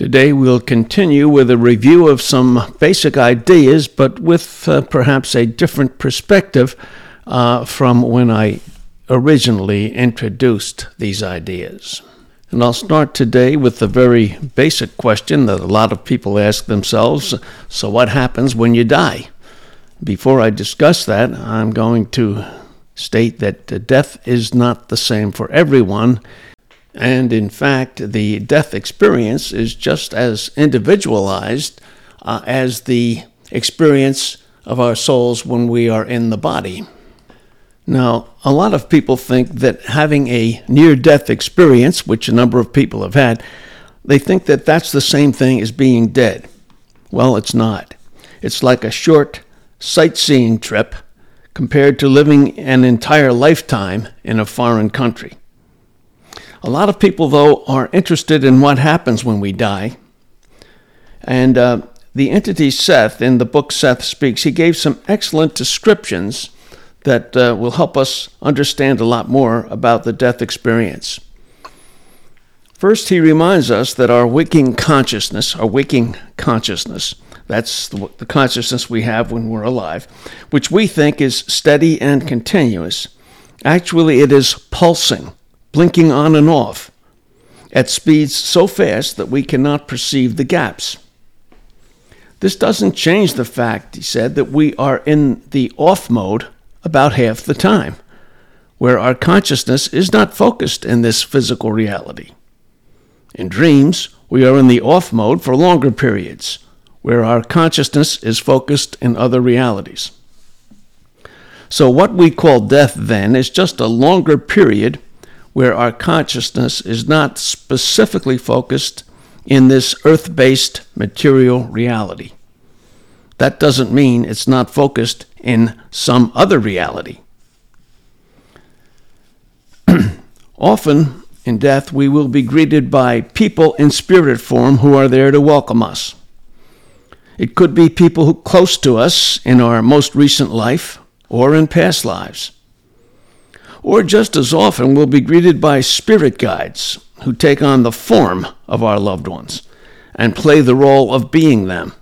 Today we'll continue with a review of some basic ideas, but with uh, perhaps a different perspective uh, from when I originally introduced these ideas. And I'll start today with the very basic question that a lot of people ask themselves so, what happens when you die? Before I discuss that, I'm going to state that death is not the same for everyone and in fact, the death experience is just as individualized uh, as the experience of our souls when we are in the body. Now, a lot of people think that having a near death experience, which a number of people have had, they think that that's the same thing as being dead. Well, it's not. It's like a short sightseeing trip compared to living an entire lifetime in a foreign country. A lot of people, though, are interested in what happens when we die. And uh, the entity Seth, in the book Seth Speaks, he gave some excellent descriptions that uh, will help us understand a lot more about the death experience. First, he reminds us that our waking consciousness, our waking consciousness, that's the, the consciousness we have when we're alive, which we think is steady and continuous. Actually, it is pulsing blinking on and off at speeds so fast that we cannot perceive the gaps. This doesn't change the fact, he said, that we are in the off mode about half the time, where our consciousness is not focused in this physical reality. In dreams, we are in the off mode for longer periods, where our consciousness is focused in other realities. So, what we call death then is just a longer period where our consciousness is not specifically focused in this earth based material reality. That doesn't mean it's not focused in some other reality. Often in death, we will be greeted by people in spirit form who are there to welcome us. It could be people who close to us in our most recent life or in past lives or just as often we'll be greeted by spirit guides who take on the form of our loved ones and play the role of being them.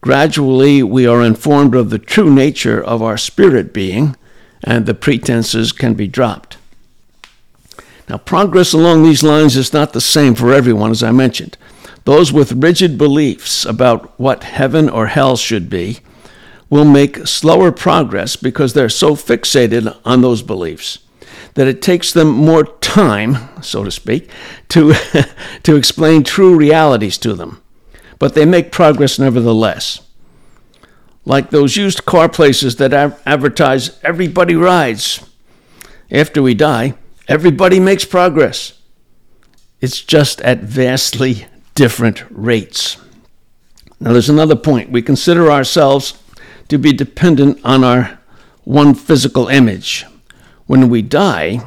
Gradually, we are informed of the true nature of our spirit being, and the pretenses can be dropped. Now, progress along these lines is not the same for everyone, as I mentioned. Those with rigid beliefs about what heaven or hell should be will make slower progress because they're so fixated on those beliefs that it takes them more time, so to speak, to, to explain true realities to them. But they make progress nevertheless. Like those used car places that advertise everybody rides. After we die, everybody makes progress. It's just at vastly different rates. Now, there's another point. We consider ourselves to be dependent on our one physical image. When we die,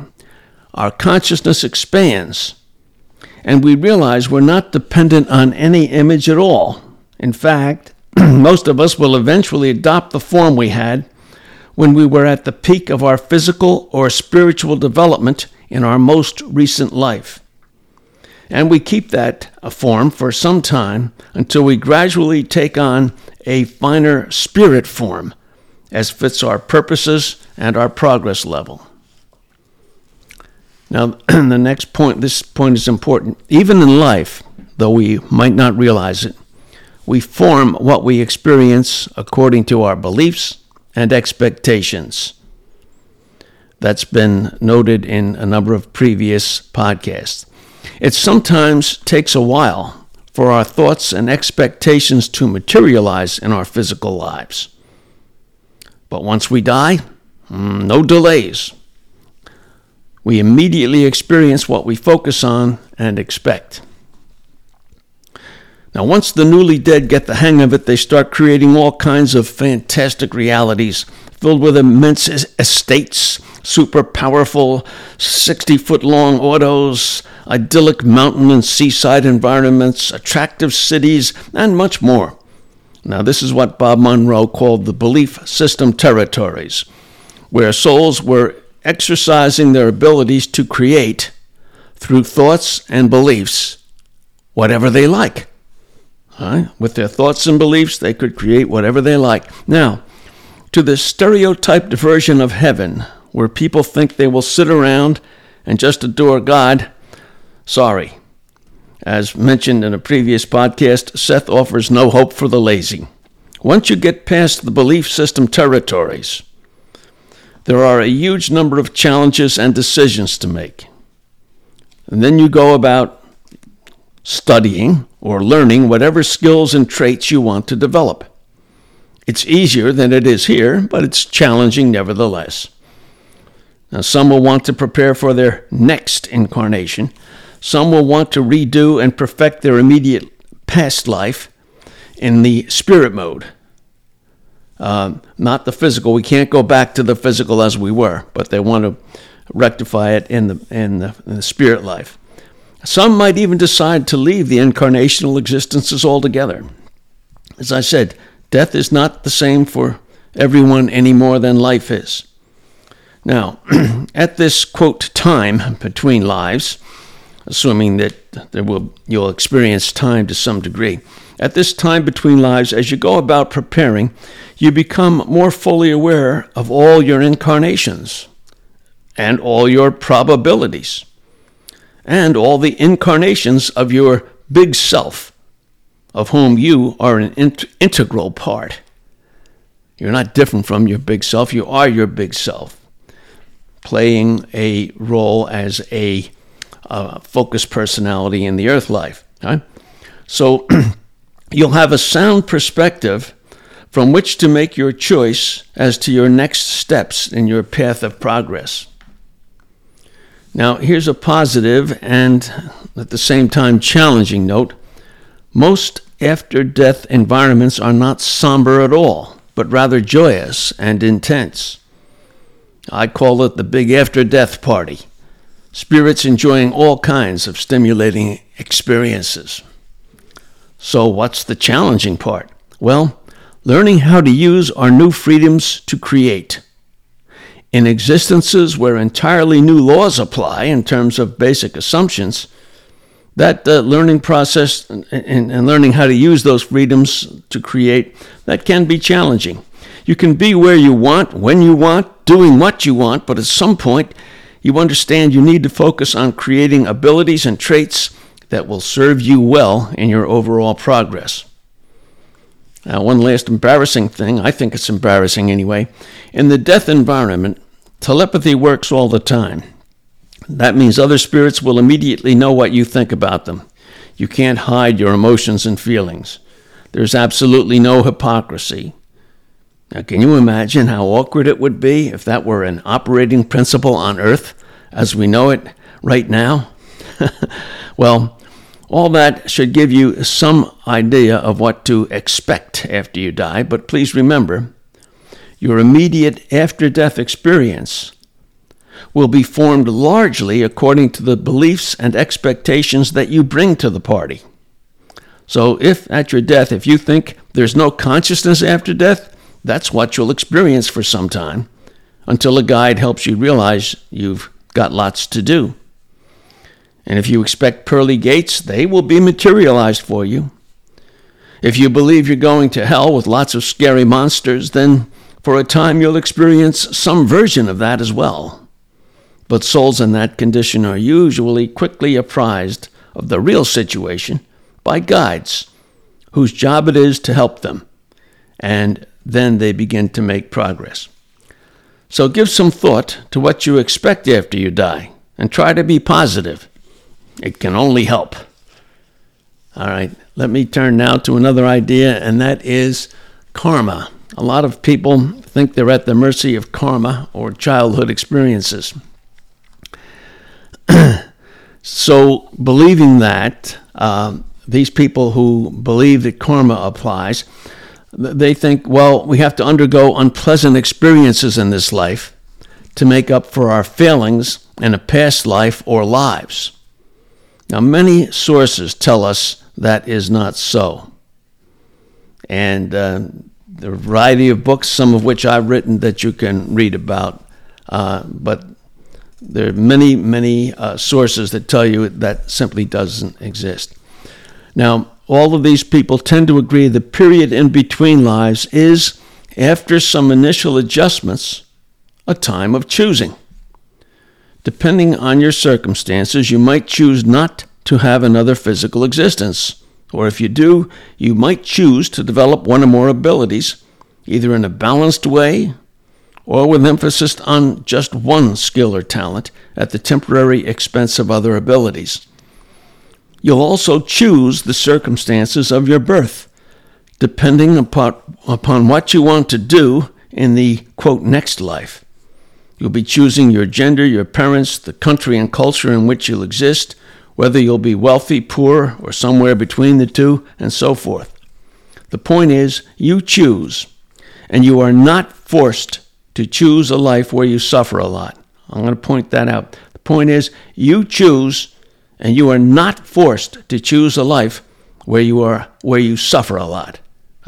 our consciousness expands, and we realize we're not dependent on any image at all. In fact, most of us will eventually adopt the form we had when we were at the peak of our physical or spiritual development in our most recent life. And we keep that form for some time until we gradually take on a finer spirit form as fits our purposes and our progress level. Now, the next point, this point is important. Even in life, though we might not realize it, we form what we experience according to our beliefs and expectations. That's been noted in a number of previous podcasts. It sometimes takes a while for our thoughts and expectations to materialize in our physical lives. But once we die, mm, no delays. We immediately experience what we focus on and expect. Now, once the newly dead get the hang of it, they start creating all kinds of fantastic realities filled with immense estates, super powerful 60 foot long autos, idyllic mountain and seaside environments, attractive cities, and much more. Now, this is what Bob Monroe called the belief system territories, where souls were exercising their abilities to create through thoughts and beliefs whatever they like. Right? With their thoughts and beliefs, they could create whatever they like. Now, to the stereotyped version of heaven, where people think they will sit around and just adore God, sorry. As mentioned in a previous podcast, Seth offers no hope for the lazy. Once you get past the belief system territories, there are a huge number of challenges and decisions to make. And then you go about studying or learning whatever skills and traits you want to develop. It's easier than it is here, but it's challenging nevertheless. Now, some will want to prepare for their next incarnation. Some will want to redo and perfect their immediate past life in the spirit mode. Uh, not the physical. We can't go back to the physical as we were, but they want to rectify it in the, in the, in the spirit life. Some might even decide to leave the incarnational existences altogether. As I said, death is not the same for everyone any more than life is. Now, at this quote time between lives, assuming that there will you'll experience time to some degree, at this time between lives, as you go about preparing, you become more fully aware of all your incarnations and all your probabilities and all the incarnations of your big self, of whom you are an int- integral part. You're not different from your big self, you are your big self, playing a role as a uh, focused personality in the earth life. Right? So you'll have a sound perspective from which to make your choice as to your next steps in your path of progress. Now, here's a positive and at the same time challenging note. Most after death environments are not somber at all, but rather joyous and intense. I call it the big after death party. Spirits enjoying all kinds of stimulating experiences. So, what's the challenging part? Well, learning how to use our new freedoms to create in existences where entirely new laws apply in terms of basic assumptions, that uh, learning process and, and, learning how to use those freedoms to create, that can be challenging. You can be where you want, when you want, doing what you want, but at some point, you understand you need to focus on creating abilities and traits that will serve you well in your overall progress. Now, one last embarrassing thing, I think it's embarrassing anyway. In the death environment, telepathy works all the time. That means other spirits will immediately know what you think about them. You can't hide your emotions and feelings. There's absolutely no hypocrisy. Now, can you imagine how awkward it would be if that were an operating principle on Earth as we know it right now? well, all that should give you some idea of what to expect after you die, but please remember your immediate after death experience will be formed largely according to the beliefs and expectations that you bring to the party. So, if at your death, if you think there's no consciousness after death, that's what you'll experience for some time until a guide helps you realize you've got lots to do. And if you expect pearly gates, they will be materialized for you. If you believe you're going to hell with lots of scary monsters, then for a time you'll experience some version of that as well. But souls in that condition are usually quickly apprised of the real situation by guides whose job it is to help them, and then they begin to make progress. So give some thought to what you expect after you die and try to be positive. It can only help. All right, let me turn now to another idea, and that is karma. A lot of people think they're at the mercy of karma or childhood experiences. so, believing that, uh, these people who believe that karma applies, they think, well, we have to undergo unpleasant experiences in this life to make up for our failings in a past life or lives. Now, many sources tell us that is not so. And uh, the variety of books, some of which I've written that you can read about, uh, but there are many, many uh, sources that tell you that simply doesn't exist. Now, all of these people tend to agree the period in between lives is, after some initial adjustments, a time of choosing. Depending on your circumstances, you might choose not to have another physical existence. Or if you do, you might choose to develop one or more abilities, either in a balanced way or with emphasis on just one skill or talent at the temporary expense of other abilities. You'll also choose the circumstances of your birth, depending upon, upon what you want to do in the quote next life. You'll be choosing your gender, your parents, the country and culture in which you'll exist, whether you'll be wealthy, poor, or somewhere between the two, and so forth. The point is, you choose, and you are not forced to choose a life where you suffer a lot. I'm going to point that out. The point is, you choose, and you are not forced to choose a life where you are where you suffer a lot.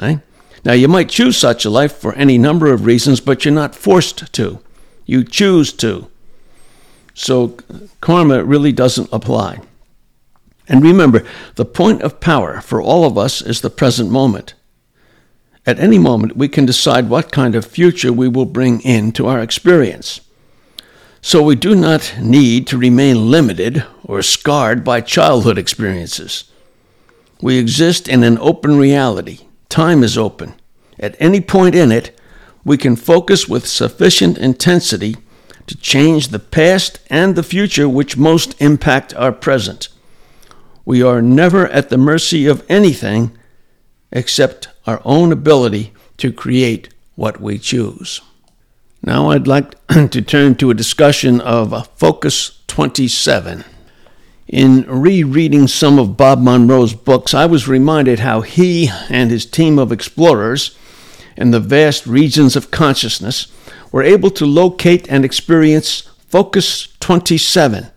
Right? Now, you might choose such a life for any number of reasons, but you're not forced to. You choose to. So karma really doesn't apply. And remember, the point of power for all of us is the present moment. At any moment, we can decide what kind of future we will bring into our experience. So we do not need to remain limited or scarred by childhood experiences. We exist in an open reality. Time is open. At any point in it, we can focus with sufficient intensity to change the past and the future which most impact our present. We are never at the mercy of anything except our own ability to create what we choose. Now I'd like to turn to a discussion of Focus 27. In rereading some of Bob Monroe's books, I was reminded how he and his team of explorers in the vast regions of consciousness were able to locate and experience Focus 27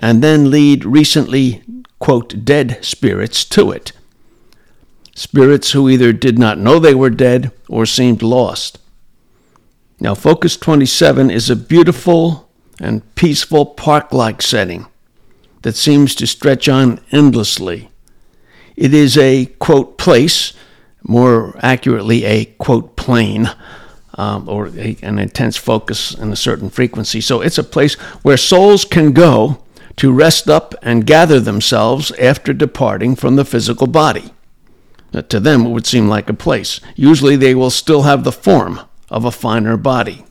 and then lead recently quote, dead spirits to it. Spirits who either did not know they were dead or seemed lost. Now, Focus 27 is a beautiful and peaceful park like setting that seems to stretch on endlessly. It is a, quote, place, more accurately, a, quote, plane, um, or a, an intense focus in a certain frequency. So it's a place where souls can go to rest up and gather themselves after departing from the physical body. To them, it would seem like a place. Usually, they will still have the form of a finer body.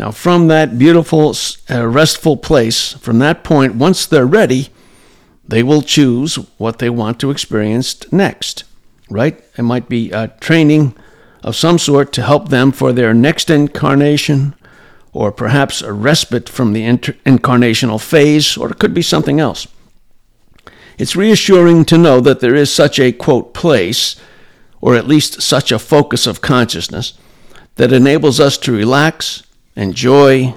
Now, from that beautiful, uh, restful place, from that point, once they're ready, they will choose what they want to experience next, right? It might be a training of some sort to help them for their next incarnation or perhaps a respite from the inter- incarnational phase, or it could be something else. It's reassuring to know that there is such a, quote, place, or at least such a focus of consciousness, that enables us to relax, enjoy,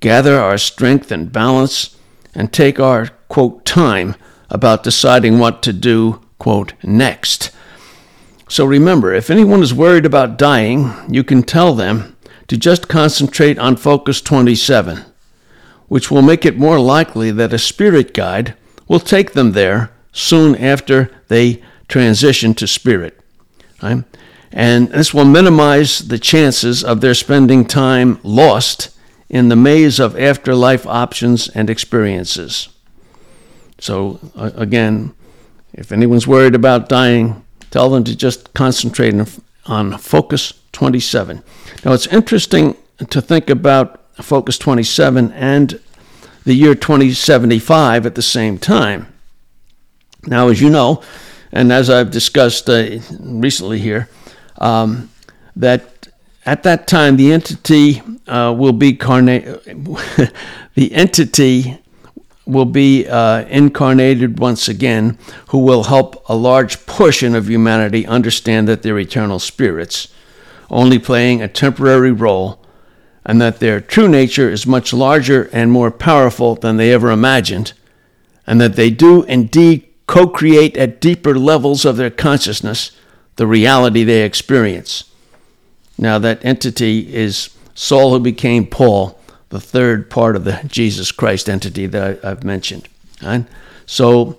gather our strength and balance, and take our, quote, time about deciding what to do, quote, next. So remember, if anyone is worried about dying, you can tell them to just concentrate on Focus 27, which will make it more likely that a spirit guide will take them there soon after they transition to spirit. Right? And this will minimize the chances of their spending time lost in the maze of afterlife options and experiences. So, uh, again, if anyone's worried about dying, tell them to just concentrate on Focus 27. Now, it's interesting to think about Focus 27 and the year 2075 at the same time. Now, as you know, and as I've discussed uh, recently here, um, that at that time the entity uh, will be carna- the entity will be uh, incarnated once again, who will help a large portion of humanity understand that they're eternal spirits, only playing a temporary role, and that their true nature is much larger and more powerful than they ever imagined, and that they do indeed co create at deeper levels of their consciousness the reality they experience. Now, that entity is Saul who became Paul the third part of the Jesus Christ entity that I, have mentioned. Right? So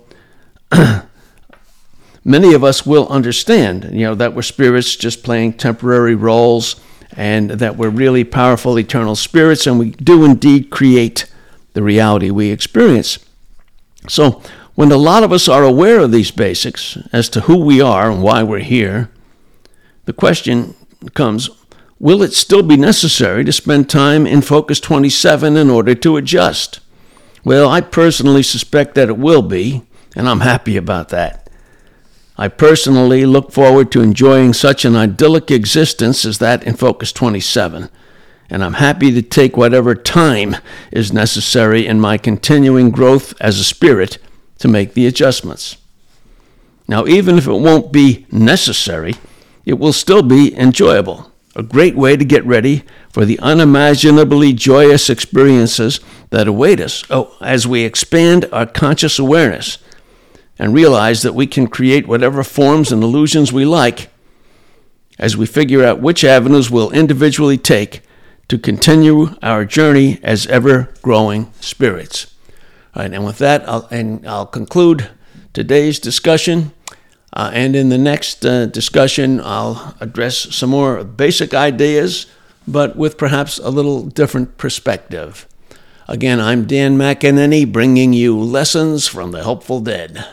many of us will understand, you know, that we're spirits just playing temporary roles and that we're really powerful eternal spirits and we do indeed create the reality we experience. So when a lot of us are aware of these basics as to who we are and why we're here, the question comes Will it still be necessary to spend time in Focus 27 in order to adjust? Well, I personally suspect that it will be, and I'm happy about that. I personally look forward to enjoying such an idyllic existence as that in Focus 27, and I'm happy to take whatever time is necessary in my continuing growth as a spirit to make the adjustments. Now, even if it won't be necessary, it will still be enjoyable a great way to get ready for the unimaginably joyous experiences that await us oh, as we expand our conscious awareness and realize that we can create whatever forms and illusions we like as we figure out which avenues we'll individually take to continue our journey as ever growing spirits. All right, and with that, I'll, and I'll conclude today's discussion uh, and in the next uh, discussion, I'll address some more basic ideas, but with perhaps a little different perspective. Again, I'm Dan McEnany, bringing you lessons from the Helpful Dead.